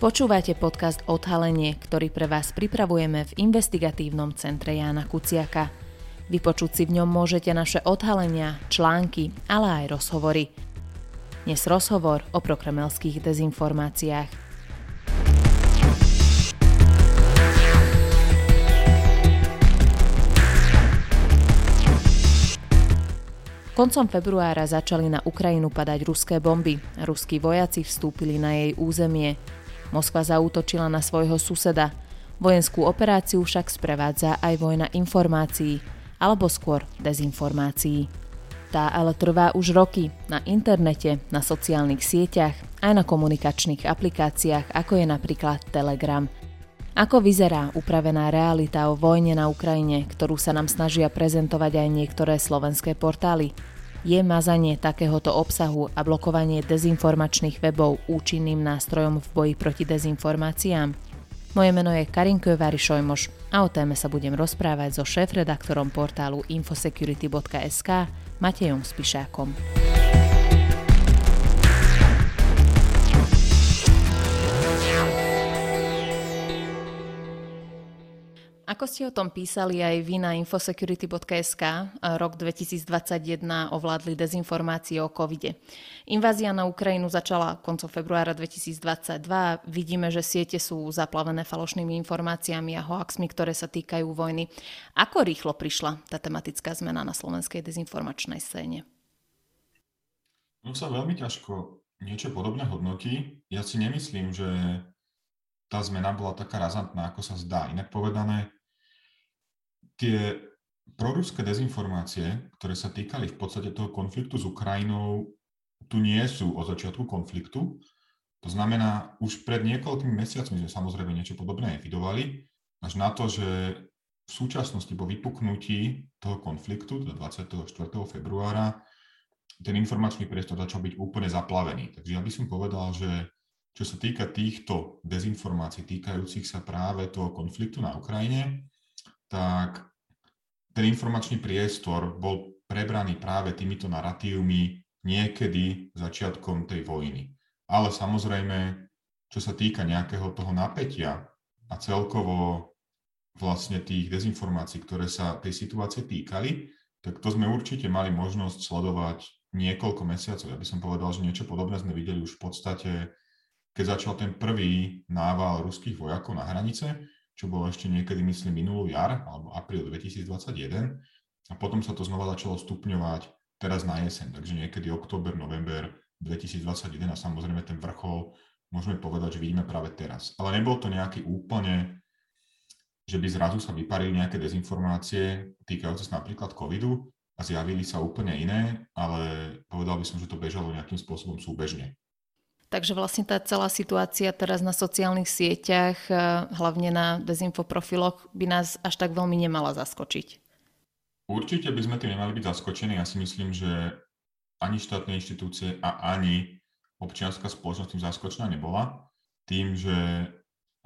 Počúvate podcast Odhalenie, ktorý pre vás pripravujeme v investigatívnom centre Jána Kuciaka. Vypočuť si v ňom môžete naše odhalenia, články, ale aj rozhovory. Dnes rozhovor o prokremelských dezinformáciách. Koncom februára začali na Ukrajinu padať ruské bomby. Ruskí vojaci vstúpili na jej územie. Moskva zaútočila na svojho suseda. Vojenskú operáciu však sprevádza aj vojna informácií, alebo skôr dezinformácií. Tá ale trvá už roky na internete, na sociálnych sieťach, aj na komunikačných aplikáciách, ako je napríklad Telegram. Ako vyzerá upravená realita o vojne na Ukrajine, ktorú sa nám snažia prezentovať aj niektoré slovenské portály? Je mazanie takéhoto obsahu a blokovanie dezinformačných webov účinným nástrojom v boji proti dezinformáciám? Moje meno je Karinko Vary Šojmoš a o téme sa budem rozprávať so šéf-redaktorom portálu infosecurity.sk Matejom Spišákom. Ako ste o tom písali aj vy na infosecurity.sk, rok 2021 ovládli dezinformácie o covide. Invázia na Ukrajinu začala koncom februára 2022. Vidíme, že siete sú zaplavené falošnými informáciami a hoaxmi, ktoré sa týkajú vojny. Ako rýchlo prišla tá tematická zmena na slovenskej dezinformačnej scéne? No sa veľmi ťažko niečo podobné hodnotí. Ja si nemyslím, že tá zmena bola taká razantná, ako sa zdá. Inak povedané, tie proruské dezinformácie, ktoré sa týkali v podstate toho konfliktu s Ukrajinou, tu nie sú od začiatku konfliktu. To znamená, už pred niekoľkými mesiacmi sme samozrejme niečo podobné evidovali, až na to, že v súčasnosti po vypuknutí toho konfliktu, teda 24. februára, ten informačný priestor začal byť úplne zaplavený. Takže ja by som povedal, že čo sa týka týchto dezinformácií týkajúcich sa práve toho konfliktu na Ukrajine, tak ten informačný priestor bol prebraný práve týmito narratívmi niekedy začiatkom tej vojny. Ale samozrejme, čo sa týka nejakého toho napätia a celkovo vlastne tých dezinformácií, ktoré sa tej situácie týkali, tak to sme určite mali možnosť sledovať niekoľko mesiacov. Ja by som povedal, že niečo podobné sme videli už v podstate, keď začal ten prvý nával ruských vojakov na hranice, čo bolo ešte niekedy, myslím, minulú jar alebo apríl 2021 a potom sa to znova začalo stupňovať teraz na jeseň, takže niekedy október, november 2021 a samozrejme ten vrchol môžeme povedať, že vidíme práve teraz. Ale nebol to nejaký úplne, že by zrazu sa vyparili nejaké dezinformácie týkajúce sa napríklad covidu a zjavili sa úplne iné, ale povedal by som, že to bežalo nejakým spôsobom súbežne. Takže vlastne tá celá situácia teraz na sociálnych sieťach, eh, hlavne na dezinfoprofiloch, by nás až tak veľmi nemala zaskočiť. Určite by sme tým nemali byť zaskočení. Ja si myslím, že ani štátne inštitúcie a ani občianská spoločnosť tým zaskočená nebola. Tým, že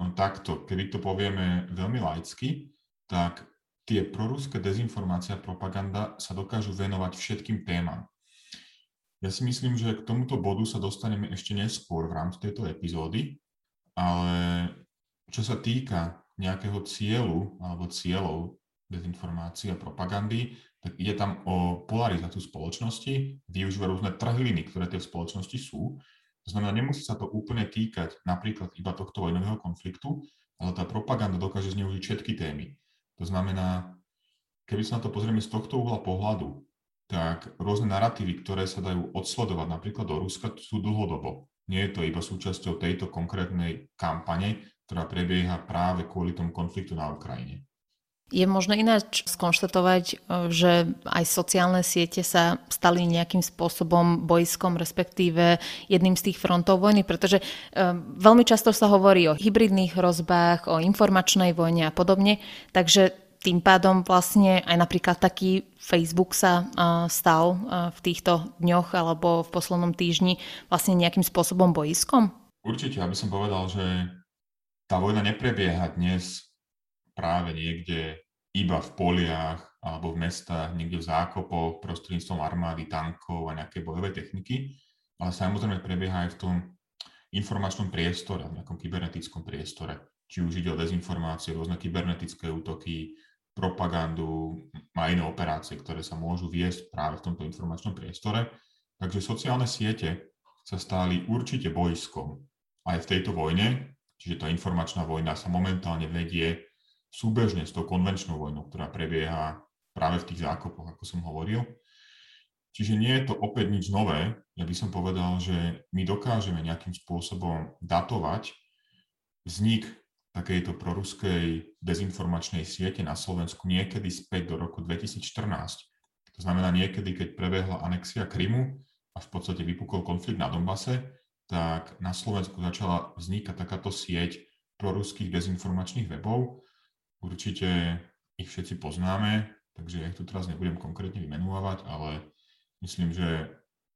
no takto, keby to povieme veľmi laicky, tak tie proruské dezinformácie a propaganda sa dokážu venovať všetkým témam. Ja si myslím, že k tomuto bodu sa dostaneme ešte neskôr v rámci tejto epizódy, ale čo sa týka nejakého cieľu alebo cieľov dezinformácií a propagandy, tak ide tam o polarizáciu spoločnosti, využíva rôzne trhliny, ktoré tie v spoločnosti sú. To znamená, nemusí sa to úplne týkať napríklad iba tohto vojnového konfliktu, ale tá propaganda dokáže zneužiť všetky témy. To znamená, keby sa na to pozrieme z tohto uhla pohľadu, tak rôzne narratívy, ktoré sa dajú odsledovať napríklad do Ruska, sú dlhodobo. Nie je to iba súčasťou tejto konkrétnej kampane, ktorá prebieha práve kvôli tomu konfliktu na Ukrajine. Je možné ináč skonštatovať, že aj sociálne siete sa stali nejakým spôsobom bojskom, respektíve jedným z tých frontov vojny, pretože um, veľmi často sa hovorí o hybridných hrozbách, o informačnej vojne a podobne, takže tým pádom vlastne aj napríklad taký Facebook sa stal v týchto dňoch alebo v poslednom týždni vlastne nejakým spôsobom bojiskom? Určite, aby som povedal, že tá vojna neprebieha dnes práve niekde iba v poliach alebo v mestách, niekde v zákopoch prostredníctvom armády, tankov a nejaké bojové techniky, ale samozrejme prebieha aj v tom informačnom priestore, v nejakom kybernetickom priestore. Či už ide o dezinformácie, rôzne kybernetické útoky, propagandu a iné operácie, ktoré sa môžu viesť práve v tomto informačnom priestore. Takže sociálne siete sa stali určite bojskom aj v tejto vojne, čiže tá informačná vojna sa momentálne vedie súbežne s tou konvenčnou vojnou, ktorá prebieha práve v tých zákopoch, ako som hovoril. Čiže nie je to opäť nič nové. Ja by som povedal, že my dokážeme nejakým spôsobom datovať vznik takejto proruskej dezinformačnej siete na Slovensku niekedy späť do roku 2014. To znamená niekedy, keď prebehla anexia Krymu a v podstate vypukol konflikt na Donbase, tak na Slovensku začala vznikať takáto sieť proruských dezinformačných webov. Určite ich všetci poznáme, takže ja ich tu teraz nebudem konkrétne vymenúvať, ale Myslím, že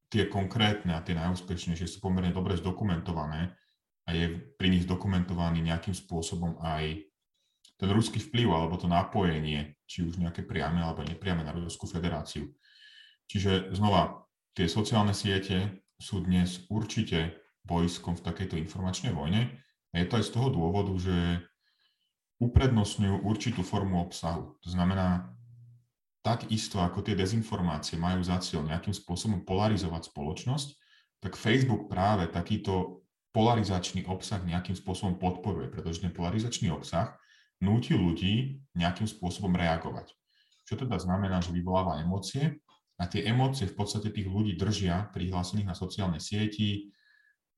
tie konkrétne a tie najúspešnejšie sú pomerne dobre zdokumentované a je pri nich zdokumentovaný nejakým spôsobom aj ten ruský vplyv alebo to napojenie, či už nejaké priame alebo nepriame na Ruskú federáciu. Čiže znova, tie sociálne siete sú dnes určite bojskom v takejto informačnej vojne. A je to aj z toho dôvodu, že uprednostňujú určitú formu obsahu. To znamená, takisto ako tie dezinformácie majú za cieľ nejakým spôsobom polarizovať spoločnosť, tak Facebook práve takýto polarizačný obsah nejakým spôsobom podporuje, pretože ten polarizačný obsah núti ľudí nejakým spôsobom reagovať. Čo teda znamená, že vyvoláva emócie a tie emócie v podstate tých ľudí držia prihlásených na sociálnej sieti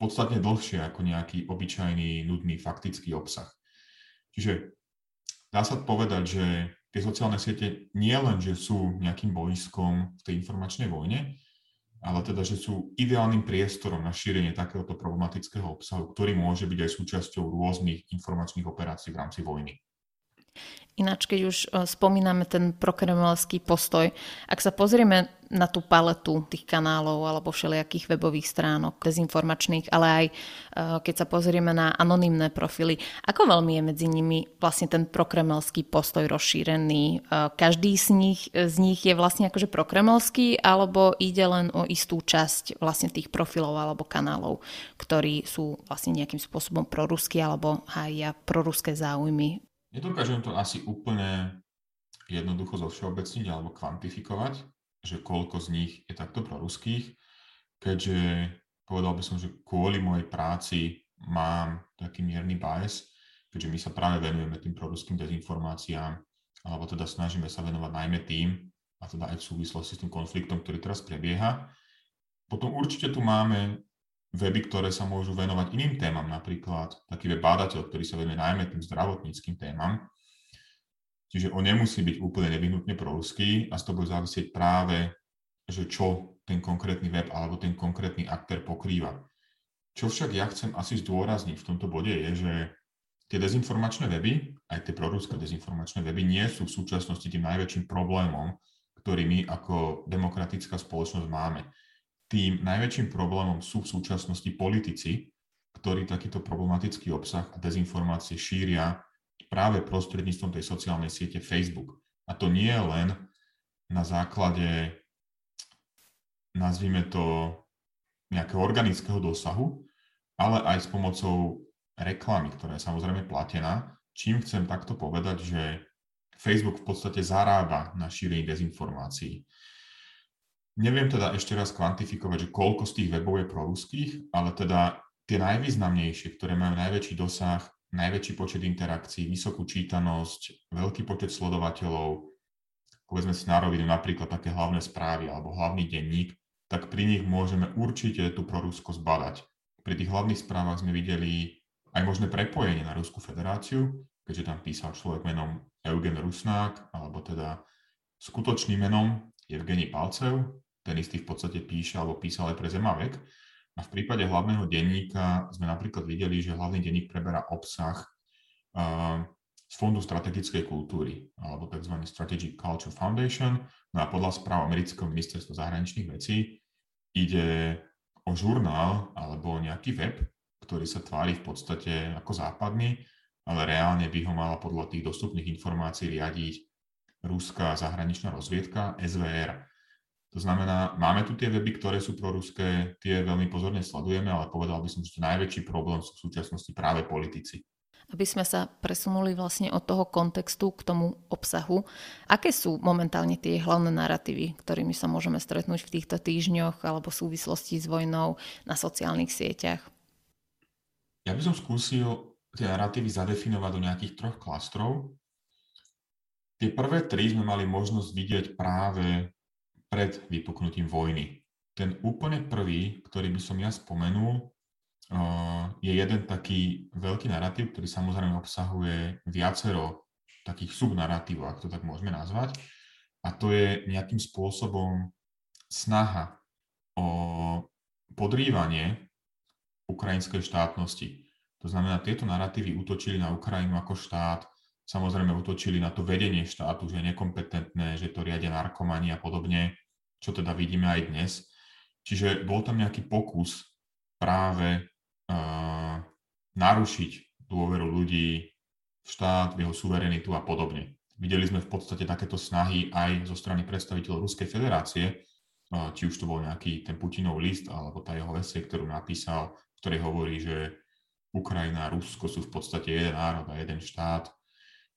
podstatne dlhšie ako nejaký obyčajný, nudný, faktický obsah. Čiže dá sa povedať, že tie sociálne siete nie len, že sú nejakým bojskom v tej informačnej vojne, ale teda, že sú ideálnym priestorom na šírenie takéhoto problematického obsahu, ktorý môže byť aj súčasťou rôznych informačných operácií v rámci vojny. Ináč, keď už e, spomíname ten prokremelský postoj, ak sa pozrieme na tú paletu tých kanálov alebo všelijakých webových stránok dezinformačných, ale aj e, keď sa pozrieme na anonymné profily, ako veľmi je medzi nimi vlastne ten prokremelský postoj rozšírený? E, každý z nich, z nich je vlastne akože prokremelský alebo ide len o istú časť vlastne tých profilov alebo kanálov, ktorí sú vlastne nejakým spôsobom proruskí alebo aj proruské záujmy Nedokážem to asi úplne jednoducho zo všeobecniť alebo kvantifikovať, že koľko z nich je takto proruských, keďže povedal by som, že kvôli mojej práci mám taký mierny bias, keďže my sa práve venujeme tým proruským dezinformáciám, alebo teda snažíme sa venovať najmä tým, a teda aj v súvislosti s tým konfliktom, ktorý teraz prebieha. Potom určite tu máme weby, ktoré sa môžu venovať iným témam, napríklad taký web bádateľ, ktorý sa venuje najmä tým zdravotníckým témam. Čiže on nemusí byť úplne nevyhnutne proruský a z toho bude závisieť práve, že čo ten konkrétny web alebo ten konkrétny aktér pokrýva. Čo však ja chcem asi zdôrazniť v tomto bode je, že tie dezinformačné weby, aj tie proruské dezinformačné weby nie sú v súčasnosti tým najväčším problémom, ktorý my ako demokratická spoločnosť máme tým najväčším problémom sú v súčasnosti politici, ktorí takýto problematický obsah a dezinformácie šíria práve prostredníctvom tej sociálnej siete Facebook. A to nie je len na základe, nazvime to, nejakého organického dosahu, ale aj s pomocou reklamy, ktorá je samozrejme platená. Čím chcem takto povedať, že Facebook v podstate zarába na šírení dezinformácií. Neviem teda ešte raz kvantifikovať, že koľko z tých webov je proruských, ale teda tie najvýznamnejšie, ktoré majú najväčší dosah, najväčší počet interakcií, vysokú čítanosť, veľký počet sledovateľov, povedzme si na napríklad také hlavné správy alebo hlavný denník, tak pri nich môžeme určite tú prorusko zbadať. Pri tých hlavných správach sme videli aj možné prepojenie na Ruskú federáciu, keďže tam písal človek menom Eugen Rusnák, alebo teda skutočným menom Evgeni Palcev, ten istý v podstate píše alebo písal aj pre Zemavek. A v prípade hlavného denníka sme napríklad videli, že hlavný denník preberá obsah z Fondu strategickej kultúry, alebo tzv. Strategic Culture Foundation. No a podľa správ amerického ministerstva zahraničných vecí ide o žurnál alebo nejaký web, ktorý sa tvári v podstate ako západný, ale reálne by ho mala podľa tých dostupných informácií riadiť ruská zahraničná rozviedka SVR. To znamená, máme tu tie weby, ktoré sú proruské, tie veľmi pozorne sledujeme, ale povedal by som, že najväčší problém sú v súčasnosti práve politici aby sme sa presunuli vlastne od toho kontextu k tomu obsahu. Aké sú momentálne tie hlavné narratívy, ktorými sa môžeme stretnúť v týchto týždňoch alebo v súvislosti s vojnou na sociálnych sieťach? Ja by som skúsil tie narratívy zadefinovať do nejakých troch klastrov. Tie prvé tri sme mali možnosť vidieť práve pred vypuknutím vojny. Ten úplne prvý, ktorý by som ja spomenul, je jeden taký veľký narratív, ktorý samozrejme obsahuje viacero takých subnarratívov, ak to tak môžeme nazvať. A to je nejakým spôsobom snaha o podrývanie ukrajinskej štátnosti. To znamená, tieto narratívy útočili na Ukrajinu ako štát, samozrejme útočili na to vedenie štátu, že je nekompetentné, že to riadia narkomani a podobne, čo teda vidíme aj dnes. Čiže bol tam nejaký pokus práve narušiť dôveru ľudí v štát, v jeho suverenitu a podobne. Videli sme v podstate takéto snahy aj zo strany predstaviteľov Ruskej federácie, či už to bol nejaký ten Putinov list alebo tá jeho esej, ktorú napísal, v ktorej hovorí, že Ukrajina a Rusko sú v podstate jeden národ a jeden štát.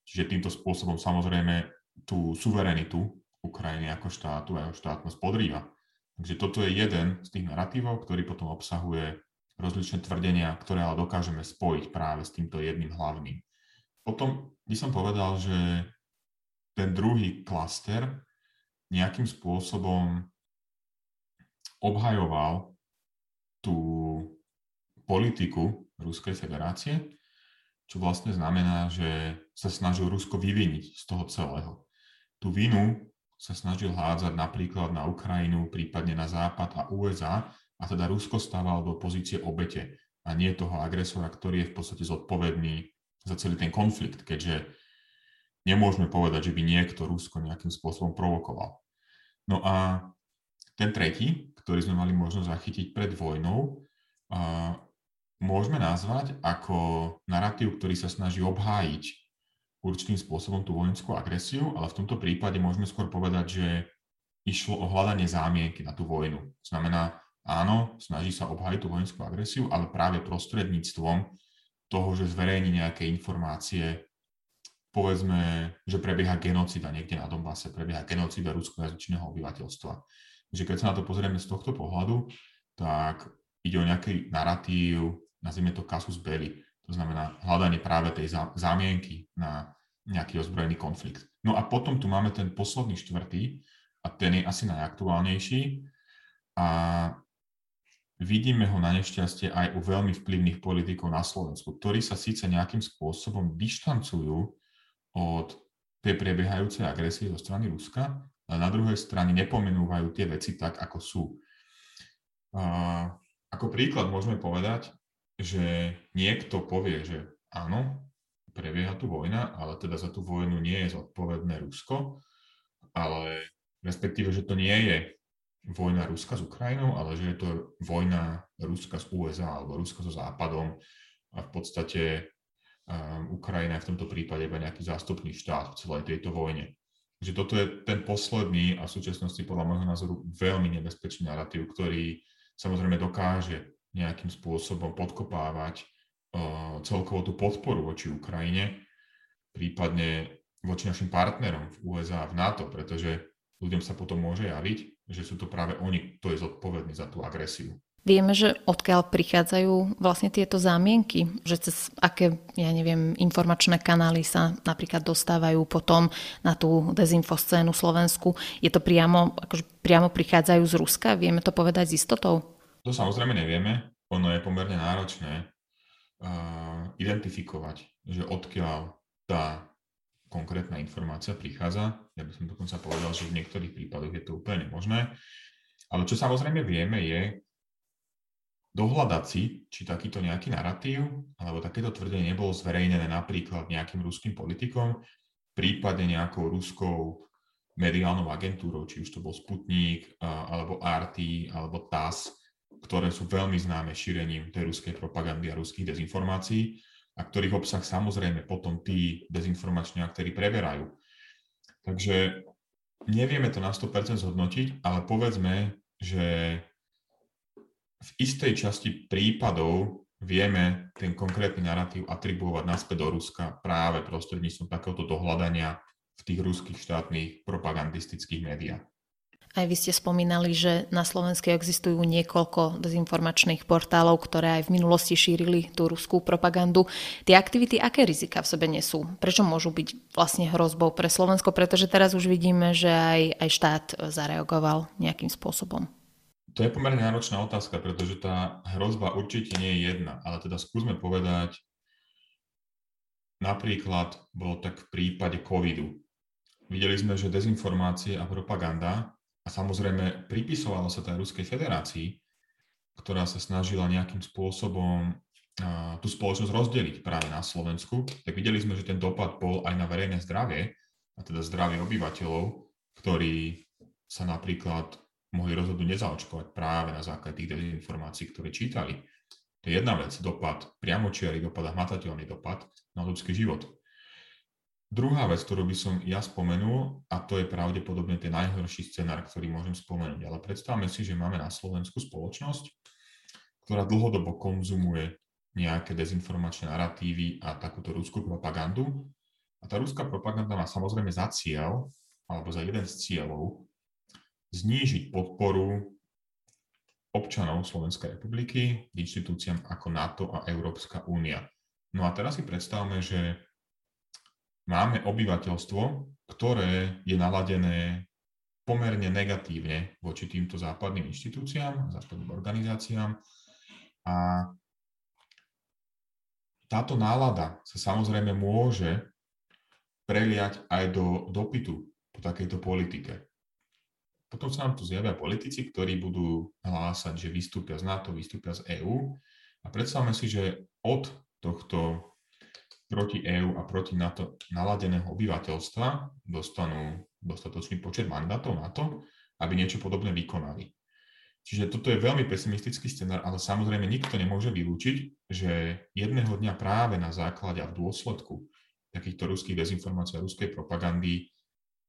Čiže týmto spôsobom samozrejme tú suverenitu Ukrajiny ako štátu a jeho štátnosť podrýva. Takže toto je jeden z tých narratívov, ktorý potom obsahuje rozličné tvrdenia, ktoré ale dokážeme spojiť práve s týmto jedným hlavným. Potom by som povedal, že ten druhý klaster nejakým spôsobom obhajoval tú politiku Ruskej federácie, čo vlastne znamená, že sa snažil Rusko vyviniť z toho celého. Tú vinu sa snažil hádzať napríklad na Ukrajinu, prípadne na Západ a USA, a teda Rusko stával do pozície obete a nie toho agresora, ktorý je v podstate zodpovedný za celý ten konflikt, keďže nemôžeme povedať, že by niekto Rusko nejakým spôsobom provokoval. No a ten tretí, ktorý sme mali možnosť zachytiť pred vojnou, môžeme nazvať ako narratív, ktorý sa snaží obhájiť určitým spôsobom tú vojenskú agresiu, ale v tomto prípade môžeme skôr povedať, že išlo o hľadanie zámienky na tú vojnu. Znamená, áno, snaží sa obhájiť tú vojenskú agresiu, ale práve prostredníctvom toho, že zverejní nejaké informácie, povedzme, že prebieha genocida niekde na Donbase, prebieha genocida ruskojazyčného obyvateľstva. Takže keď sa na to pozrieme z tohto pohľadu, tak ide o nejaký narratív, nazvime to casus belli, to znamená hľadanie práve tej zámienky na nejaký ozbrojený konflikt. No a potom tu máme ten posledný štvrtý, a ten je asi najaktuálnejší. A vidíme ho na nešťastie aj u veľmi vplyvných politikov na Slovensku, ktorí sa síce nejakým spôsobom dištancujú od tej prebiehajúcej agresie zo strany Ruska, ale na druhej strane nepomenúvajú tie veci tak, ako sú. A ako príklad môžeme povedať, že niekto povie, že áno, prebieha tu vojna, ale teda za tú vojnu nie je zodpovedné Rusko, ale respektíve, že to nie je vojna Ruska s Ukrajinou, ale že je to vojna Ruska s USA alebo Ruska so Západom a v podstate um, Ukrajina je v tomto prípade iba nejaký zástupný štát v celej tejto vojne. Že toto je ten posledný a v súčasnosti podľa môjho názoru veľmi nebezpečný narratív, ktorý samozrejme dokáže nejakým spôsobom podkopávať celkovo tú podporu voči Ukrajine, prípadne voči našim partnerom v USA a v NATO, pretože ľuďom sa potom môže javiť, že sú to práve oni, kto je zodpovedný za tú agresiu. Vieme, že odkiaľ prichádzajú vlastne tieto zámienky, že cez aké, ja neviem, informačné kanály sa napríklad dostávajú potom na tú dezinfoscénu Slovensku. Je to priamo, akože priamo prichádzajú z Ruska? Vieme to povedať s istotou? To samozrejme nevieme. Ono je pomerne náročné identifikovať, že odkiaľ tá konkrétna informácia prichádza. Ja by som dokonca povedal, že v niektorých prípadoch je to úplne možné. Ale čo samozrejme vieme je dohľadať si, či takýto nejaký narratív alebo takéto tvrdenie nebolo zverejnené napríklad nejakým ruským politikom, prípadne nejakou ruskou mediálnou agentúrou, či už to bol Sputnik, alebo RT, alebo TAS, ktoré sú veľmi známe šírením tej ruskej propagandy a ruských dezinformácií a ktorých obsah samozrejme potom tí dezinformační aktéry preberajú. Takže nevieme to na 100% zhodnotiť, ale povedzme, že v istej časti prípadov vieme ten konkrétny narratív atribuovať naspäť do Ruska práve prostredníctvom takéhoto dohľadania v tých ruských štátnych propagandistických médiách. Aj vy ste spomínali, že na Slovensku existujú niekoľko dezinformačných portálov, ktoré aj v minulosti šírili tú ruskú propagandu. Tie aktivity aké rizika v sebe nesú? Prečo môžu byť vlastne hrozbou pre Slovensko? Pretože teraz už vidíme, že aj, aj štát zareagoval nejakým spôsobom. To je pomerne náročná otázka, pretože tá hrozba určite nie je jedna, ale teda skúsme povedať, napríklad bolo tak v prípade covidu. Videli sme, že dezinformácie a propaganda a samozrejme, pripisovalo sa to aj Ruskej federácii, ktorá sa snažila nejakým spôsobom tú spoločnosť rozdeliť práve na Slovensku, tak videli sme, že ten dopad bol aj na verejné zdravie, a teda zdravie obyvateľov, ktorí sa napríklad mohli rozhodnúť nezaočkovať práve na základe tých dezinformácií, ktoré čítali. To je jedna vec, dopad, priamočiarý dopad a hmatateľný dopad na ľudský život. Druhá vec, ktorú by som ja spomenul, a to je pravdepodobne ten najhorší scenár, ktorý môžem spomenúť, ale predstavme si, že máme na Slovensku spoločnosť, ktorá dlhodobo konzumuje nejaké dezinformačné narratívy a takúto ruskú propagandu. A tá ruská propaganda má samozrejme za cieľ, alebo za jeden z cieľov, znížiť podporu občanov Slovenskej republiky inštitúciám ako NATO a Európska únia. No a teraz si predstavme, že máme obyvateľstvo, ktoré je naladené pomerne negatívne voči týmto západným inštitúciám, západným organizáciám a táto nálada sa samozrejme môže preliať aj do dopytu po takejto politike. Potom sa nám tu zjavia politici, ktorí budú hlásať, že vystúpia z NATO, vystúpia z EÚ a predstavme si, že od tohto proti EÚ a proti NATO naladeného obyvateľstva dostanú dostatočný počet mandátov na to, aby niečo podobné vykonali. Čiže toto je veľmi pesimistický scenár, ale samozrejme nikto nemôže vylúčiť, že jedného dňa práve na základe a v dôsledku takýchto ruských dezinformácií a ruskej propagandy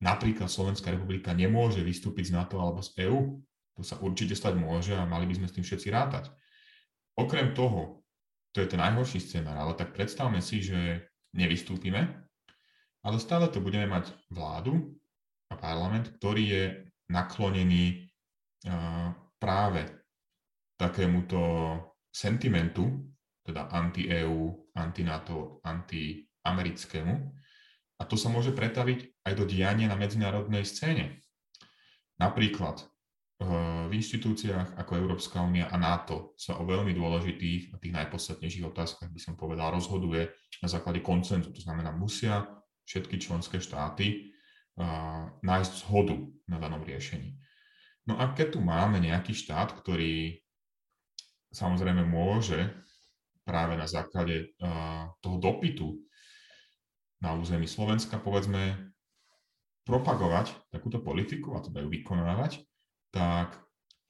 napríklad Slovenská republika nemôže vystúpiť z NATO alebo z EÚ. To sa určite stať môže a mali by sme s tým všetci rátať. Okrem toho, to je ten najhorší scenár, ale tak predstavme si, že nevystúpime, ale stále to budeme mať vládu a parlament, ktorý je naklonený práve takémuto sentimentu, teda anti-EU, anti-NATO, anti-americkému. A to sa môže pretaviť aj do diania na medzinárodnej scéne. Napríklad v inštitúciách ako Európska únia a NATO sa o veľmi dôležitých a tých najpodstatnejších otázkach, by som povedal, rozhoduje na základe koncenzu. To znamená, musia všetky členské štáty nájsť zhodu na danom riešení. No a keď tu máme nejaký štát, ktorý samozrejme môže práve na základe toho dopytu na území Slovenska, povedzme, propagovať takúto politiku a teda ju vykonávať, tak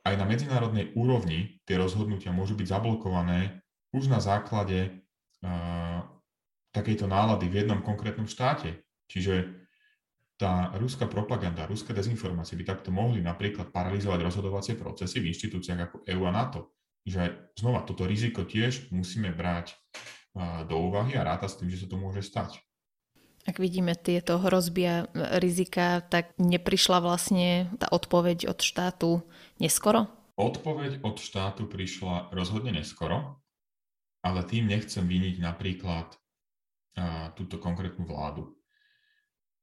aj na medzinárodnej úrovni tie rozhodnutia môžu byť zablokované už na základe uh, takejto nálady v jednom konkrétnom štáte. Čiže tá ruská propaganda, ruské dezinformácie by takto mohli napríklad paralizovať rozhodovacie procesy v inštitúciách ako EU a NATO. Že znova toto riziko tiež musíme brať uh, do úvahy a ráta s tým, že sa to môže stať. Ak vidíme tieto hrozby a rizika, tak neprišla vlastne tá odpoveď od štátu neskoro? Odpoveď od štátu prišla rozhodne neskoro, ale tým nechcem vyniť napríklad a, túto konkrétnu vládu.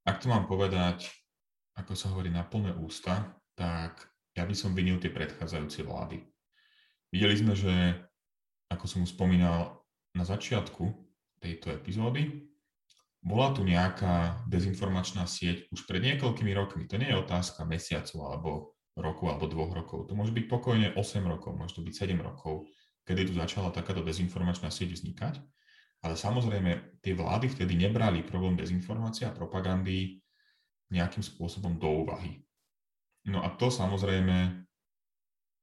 Ak to mám povedať, ako sa hovorí na plné ústa, tak ja by som vinil tie predchádzajúce vlády. Videli sme, že, ako som už spomínal na začiatku tejto epizódy, bola tu nejaká dezinformačná sieť už pred niekoľkými rokmi. To nie je otázka mesiacov alebo roku alebo dvoch rokov. To môže byť pokojne 8 rokov, môže to byť 7 rokov, kedy tu začala takáto dezinformačná sieť vznikať. Ale samozrejme, tie vlády vtedy nebrali problém dezinformácie a propagandy nejakým spôsobom do úvahy. No a to samozrejme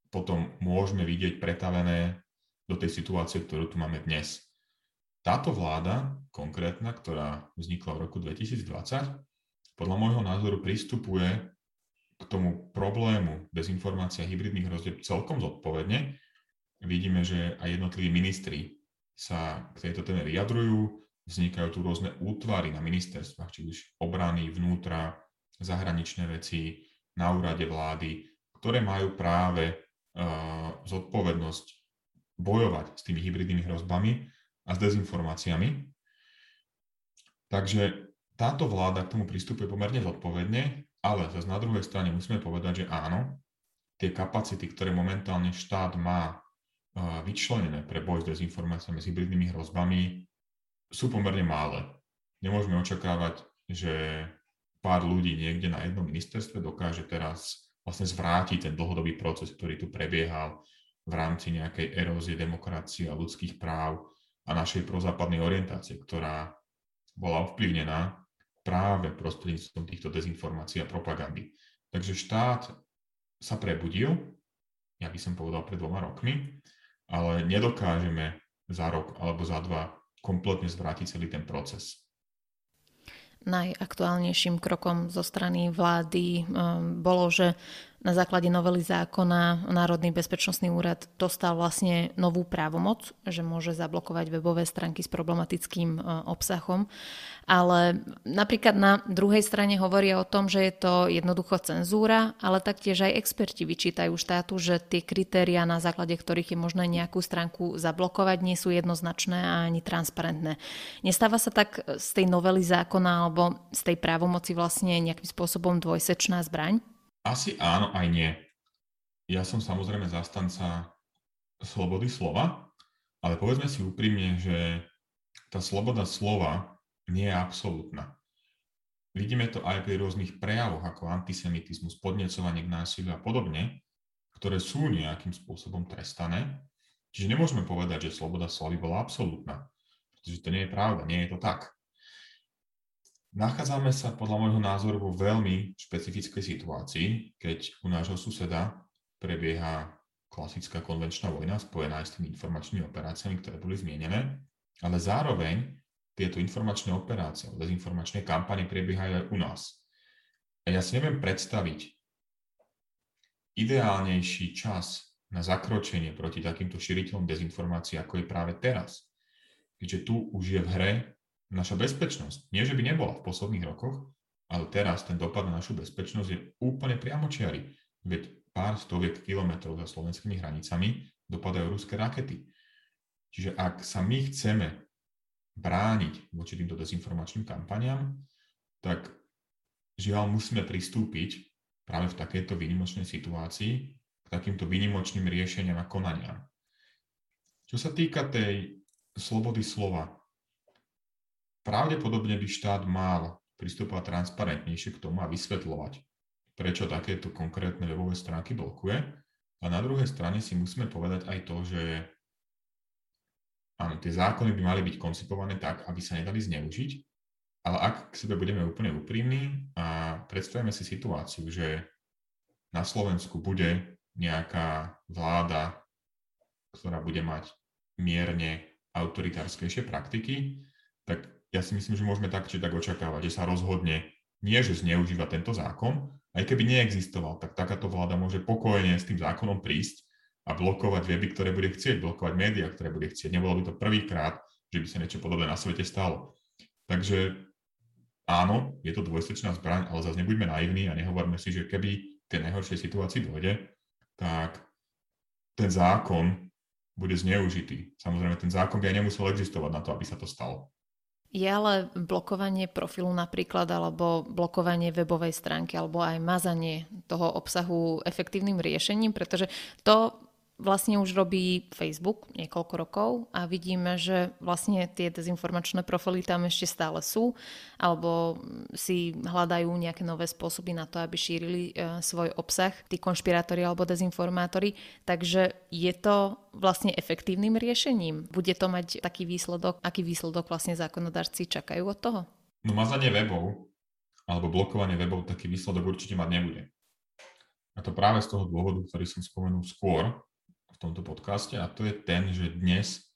potom môžeme vidieť pretavené do tej situácie, ktorú tu máme dnes. Táto vláda konkrétna, ktorá vznikla v roku 2020, podľa môjho názoru pristupuje k tomu problému dezinformácia hybridných hrozieb celkom zodpovedne. Vidíme, že aj jednotliví ministri sa k tejto téme vyjadrujú, vznikajú tu rôzne útvary na ministerstvách, či už obrany, vnútra, zahraničné veci, na úrade vlády, ktoré majú práve uh, zodpovednosť bojovať s tými hybridnými hrozbami a s dezinformáciami. Takže táto vláda k tomu pristupuje pomerne zodpovedne, ale zase na druhej strane musíme povedať, že áno, tie kapacity, ktoré momentálne štát má vyčlenené pre boj s dezinformáciami, s hybridnými hrozbami, sú pomerne malé. Nemôžeme očakávať, že pár ľudí niekde na jednom ministerstve dokáže teraz vlastne zvrátiť ten dlhodobý proces, ktorý tu prebiehal v rámci nejakej erózie demokracie a ľudských práv a našej prozápadnej orientácie, ktorá bola ovplyvnená práve prostredníctvom týchto dezinformácií a propagandy. Takže štát sa prebudil, ja by som povedal pred dvoma rokmi, ale nedokážeme za rok alebo za dva kompletne zvrátiť celý ten proces najaktuálnejším krokom zo strany vlády um, bolo, že na základe novely zákona Národný bezpečnostný úrad dostal vlastne novú právomoc, že môže zablokovať webové stránky s problematickým e, obsahom. Ale napríklad na druhej strane hovoria o tom, že je to jednoducho cenzúra, ale taktiež aj experti vyčítajú štátu, že tie kritéria, na základe ktorých je možné nejakú stránku zablokovať, nie sú jednoznačné a ani transparentné. Nestáva sa tak z tej novely zákona alebo z tej právomoci vlastne nejakým spôsobom dvojsečná zbraň? Asi áno, aj nie. Ja som samozrejme zastanca slobody slova, ale povedzme si úprimne, že tá sloboda slova nie je absolútna. Vidíme to aj pri rôznych prejavoch ako antisemitizmus, podnecovanie k násiliu a podobne, ktoré sú nejakým spôsobom trestané. Čiže nemôžeme povedať, že sloboda slovy bola absolútna, pretože to nie je pravda, nie je to tak. Nachádzame sa podľa môjho názoru vo veľmi špecifickej situácii, keď u nášho suseda prebieha klasická konvenčná vojna spojená aj s tými informačnými operáciami, ktoré boli zmienené, ale zároveň tieto informačné operácie, dezinformačné kampane prebiehajú aj u nás. A ja si neviem predstaviť ideálnejší čas na zakročenie proti takýmto širiteľom dezinformácií, ako je práve teraz. Keďže tu už je v hre naša bezpečnosť, nie že by nebola v posledných rokoch, ale teraz ten dopad na našu bezpečnosť je úplne priamočiary. Veď pár stoviek kilometrov za slovenskými hranicami dopadajú ruské rakety. Čiže ak sa my chceme brániť voči týmto dezinformačným kampaniám, tak žiaľ musíme pristúpiť práve v takejto výnimočnej situácii k takýmto výnimočným riešeniam a konaniam. Čo sa týka tej slobody slova, pravdepodobne by štát mal pristúpať transparentnejšie k tomu a vysvetľovať, prečo takéto konkrétne webové stránky blokuje. A na druhej strane si musíme povedať aj to, že áno, tie zákony by mali byť koncipované tak, aby sa nedali zneužiť, ale ak k sebe budeme úplne úprimní a predstavíme si situáciu, že na Slovensku bude nejaká vláda, ktorá bude mať mierne autoritárskejšie praktiky, tak ja si myslím, že môžeme tak či tak očakávať, že sa rozhodne nie, že zneužíva tento zákon, aj keby neexistoval, tak takáto vláda môže pokojne s tým zákonom prísť a blokovať weby, ktoré bude chcieť, blokovať médiá, ktoré bude chcieť. Nebolo by to prvýkrát, že by sa niečo podobné na svete stalo. Takže áno, je to dvojsečná zbraň, ale zase nebuďme naivní a nehovorme si, že keby k tej najhoršej situácii dojde, tak ten zákon bude zneužitý. Samozrejme, ten zákon by aj nemusel existovať na to, aby sa to stalo. Je ale blokovanie profilu napríklad, alebo blokovanie webovej stránky, alebo aj mazanie toho obsahu efektívnym riešením, pretože to vlastne už robí Facebook niekoľko rokov a vidíme, že vlastne tie dezinformačné profily tam ešte stále sú alebo si hľadajú nejaké nové spôsoby na to, aby šírili e, svoj obsah, tí konšpirátori alebo dezinformátori. Takže je to vlastne efektívnym riešením? Bude to mať taký výsledok? Aký výsledok vlastne zákonodarci čakajú od toho? No mazanie webov alebo blokovanie webov taký výsledok určite mať nebude. A to práve z toho dôvodu, ktorý som spomenul skôr, tomto podcaste a to je ten, že dnes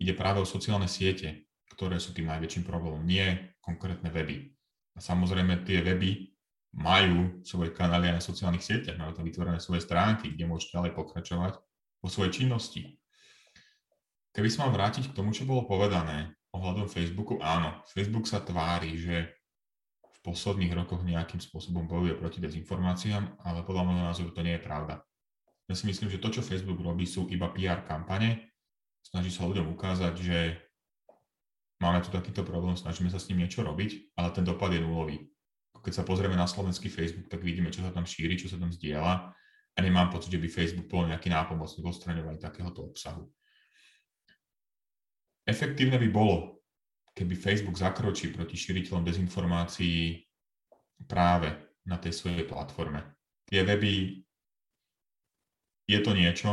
ide práve o sociálne siete, ktoré sú tým najväčším problémom, nie konkrétne weby. A samozrejme tie weby majú svoje kanály aj na sociálnych sieťach, majú tam vytvorené svoje stránky, kde môžete ďalej pokračovať vo svojej činnosti. Keby som mal vrátiť k tomu, čo bolo povedané ohľadom Facebooku, áno, Facebook sa tvári, že v posledných rokoch nejakým spôsobom bojuje proti dezinformáciám, ale podľa môjho názoru to nie je pravda. Ja si myslím, že to, čo Facebook robí, sú iba PR kampane, snaží sa ľuďom ukázať, že máme tu takýto problém, snažíme sa s ním niečo robiť, ale ten dopad je nulový keď sa pozrieme na slovenský Facebook, tak vidíme, čo sa tam šíri, čo sa tam zdieľa a nemám pocit, že by Facebook bol nejaký nápomocný v odstraňovaní takéhoto obsahu. Efektívne by bolo, keby Facebook zakročí proti šíriteľom dezinformácií práve na tej svojej platforme. Tie weby, je to niečo,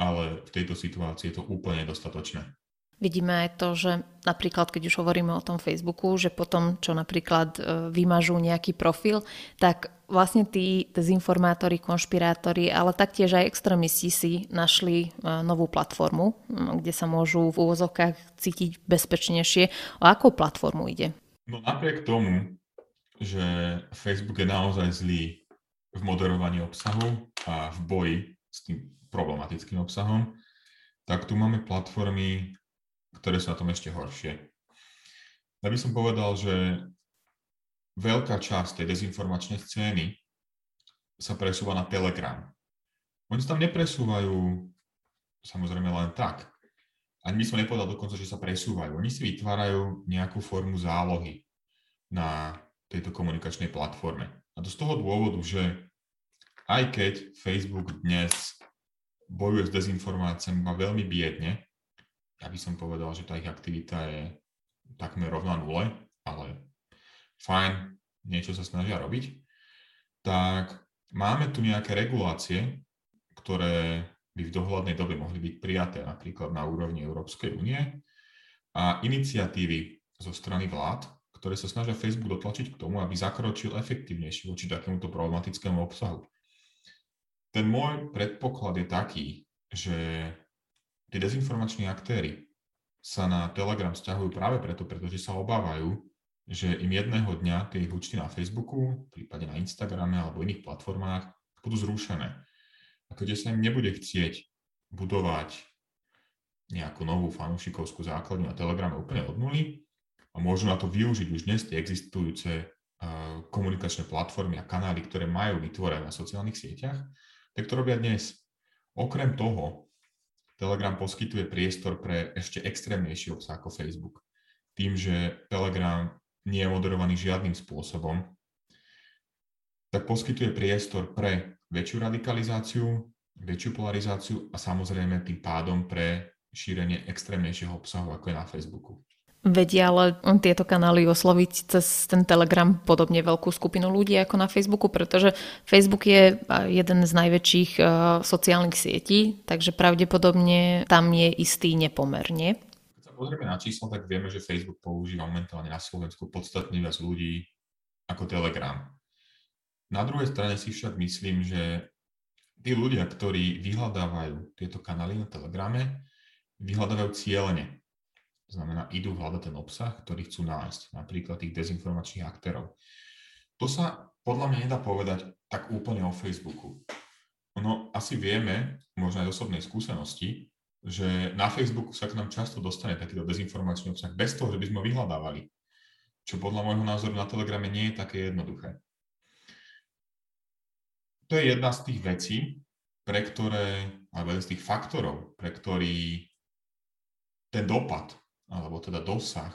ale v tejto situácii je to úplne dostatočné. Vidíme aj to, že napríklad, keď už hovoríme o tom Facebooku, že potom, čo napríklad e, vymažú nejaký profil, tak vlastne tí dezinformátori, konšpirátori, ale taktiež aj extrémisti si našli e, novú platformu, kde sa môžu v úvozovkách cítiť bezpečnejšie. O akú platformu ide? No napriek tomu, že Facebook je naozaj zlý v moderovaní obsahu a v boji s tým problematickým obsahom, tak tu máme platformy ktoré sú na tom ešte horšie. Ja by som povedal, že veľká časť tej dezinformačnej scény sa presúva na Telegram. Oni sa tam nepresúvajú samozrejme len tak. Ani by som nepovedal dokonca, že sa presúvajú. Oni si vytvárajú nejakú formu zálohy na tejto komunikačnej platforme. A to z toho dôvodu, že aj keď Facebook dnes bojuje s dezinformáciami veľmi biedne, ja by som povedal, že tá ich aktivita je takmer rovná nule, ale fajn, niečo sa snažia robiť, tak máme tu nejaké regulácie, ktoré by v dohľadnej dobe mohli byť prijaté napríklad na úrovni Európskej únie a iniciatívy zo strany vlád, ktoré sa snažia Facebook dotlačiť k tomu, aby zakročil efektívnejšie voči takémuto problematickému obsahu. Ten môj predpoklad je taký, že tí dezinformační aktéry sa na Telegram stiahujú práve preto, pretože sa obávajú, že im jedného dňa tie ich účty na Facebooku, prípade na Instagrame alebo iných platformách budú zrušené. A keďže sa im nebude chcieť budovať nejakú novú fanúšikovskú základňu na Telegrame úplne od nuly a môžu na to využiť už dnes tie existujúce komunikačné platformy a kanály, ktoré majú vytvorené na sociálnych sieťach, tak to robia dnes. Okrem toho, Telegram poskytuje priestor pre ešte extrémnejší obsah ako Facebook. Tým, že Telegram nie je moderovaný žiadnym spôsobom, tak poskytuje priestor pre väčšiu radikalizáciu, väčšiu polarizáciu a samozrejme tým pádom pre šírenie extrémnejšieho obsahu, ako je na Facebooku vedia ale tieto kanály osloviť cez ten Telegram podobne veľkú skupinu ľudí ako na Facebooku, pretože Facebook je jeden z najväčších uh, sociálnych sietí, takže pravdepodobne tam je istý nepomer, nie? Keď sa pozrieme na číslo, tak vieme, že Facebook používa momentálne na Slovensku podstatne viac ľudí ako Telegram. Na druhej strane si však myslím, že tí ľudia, ktorí vyhľadávajú tieto kanály na Telegrame, vyhľadávajú cieľene to znamená, idú hľadať ten obsah, ktorý chcú nájsť, napríklad tých dezinformačných aktérov. To sa podľa mňa nedá povedať tak úplne o Facebooku. Ono asi vieme, možno aj z osobnej skúsenosti, že na Facebooku sa k nám často dostane takýto dezinformačný obsah bez toho, že by sme ho vyhľadávali. Čo podľa môjho názoru na Telegrame nie je také jednoduché. To je jedna z tých vecí, pre ktoré, alebo jeden z tých faktorov, pre ktorý ten dopad alebo teda dosah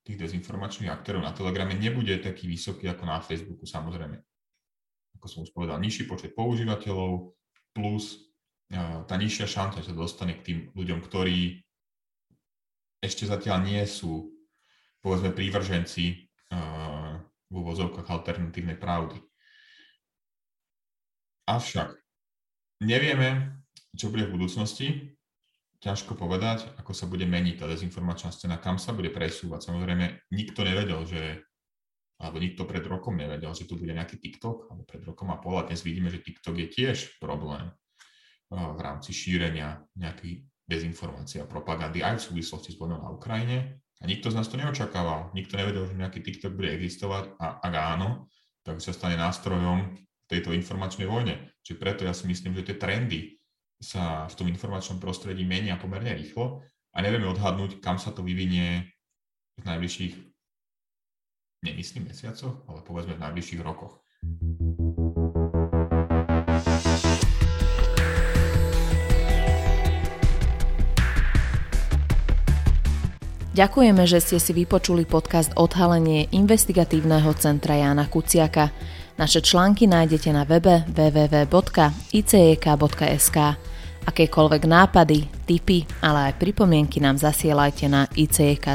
tých dezinformačných aktérov na Telegrame nebude taký vysoký ako na Facebooku samozrejme. Ako som už povedal, nižší počet používateľov plus tá nižšia šanca sa dostane k tým ľuďom, ktorí ešte zatiaľ nie sú, povedzme, prívrženci v úvozovkách alternatívnej pravdy. Avšak nevieme, čo bude v budúcnosti, ťažko povedať, ako sa bude meniť tá dezinformačná scéna, kam sa bude presúvať. Samozrejme, nikto nevedel, že alebo nikto pred rokom nevedel, že tu bude nejaký TikTok, alebo pred rokom a pol. A dnes vidíme, že TikTok je tiež problém v rámci šírenia nejakých dezinformácií a propagandy aj v súvislosti s vojnou na Ukrajine. A nikto z nás to neočakával. Nikto nevedel, že nejaký TikTok bude existovať a ak áno, tak sa stane nástrojom tejto informačnej vojne. Čiže preto ja si myslím, že tie trendy sa v tom informačnom prostredí menia pomerne rýchlo a nevieme odhadnúť, kam sa to vyvinie v najbližších, nemyslím mesiacoch, ale povedzme v najbližších rokoch. Ďakujeme, že ste si vypočuli podcast Odhalenie investigatívneho centra Jána Kuciaka. Naše články nájdete na webe www.icek.sk. Akékoľvek nápady, tipy, ale aj pripomienky nám zasielajte na icek.icek.sk.